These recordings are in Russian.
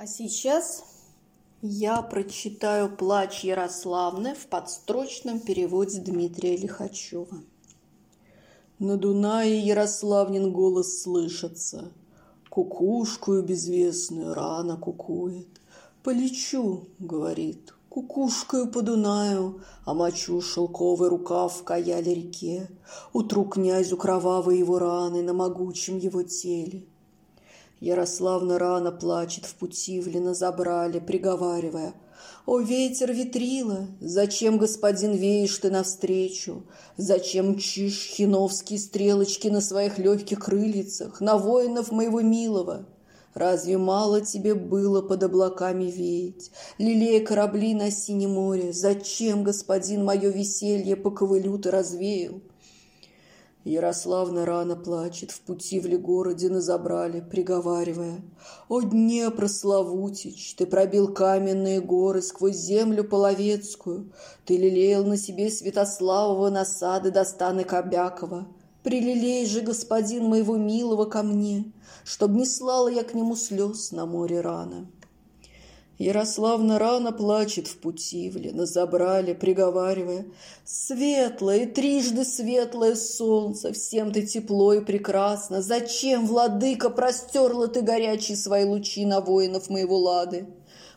А сейчас я прочитаю «Плач Ярославны» в подстрочном переводе Дмитрия Лихачева. На Дунае Ярославнин голос слышится. Кукушкую безвестную рано кукует. Полечу, говорит, кукушкою по Дунаю, А мочу шелковый рукав в каяле реке. Утру князю кровавые его раны На могучем его теле. Ярославна рано плачет в Путивлино забрали, приговаривая. «О, ветер ветрила, зачем, господин, веешь ты навстречу? Зачем мчишь хиновские стрелочки на своих легких крыльцах, на воинов моего милого?» Разве мало тебе было под облаками веять, Лелея корабли на синем море? Зачем, господин, мое веселье по ковылю ты развеял? Ярославна рано плачет, в пути в Легороде на забрали, приговаривая. «О, Днепр Славутич, ты пробил каменные горы сквозь землю половецкую, ты лелеял на себе Святославова насады до станы Кобякова. Прилелей же, господин моего милого, ко мне, чтоб не слала я к нему слез на море рано». Ярославна рано плачет в Путивле, на забрали, приговаривая, «Светлое, трижды светлое солнце, всем ты тепло и прекрасно, зачем, владыка, простерла ты горячие свои лучи на воинов моего лады?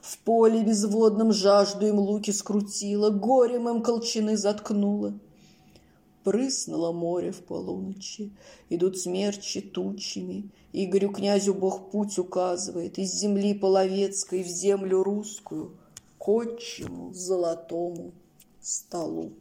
В поле безводном жажду им луки скрутила, горем им колчаны заткнула. Прыснуло море в полуночи, идут смерчи тучами. Игорю князю Бог путь указывает из земли половецкой в землю русскую, к отчему золотому столу.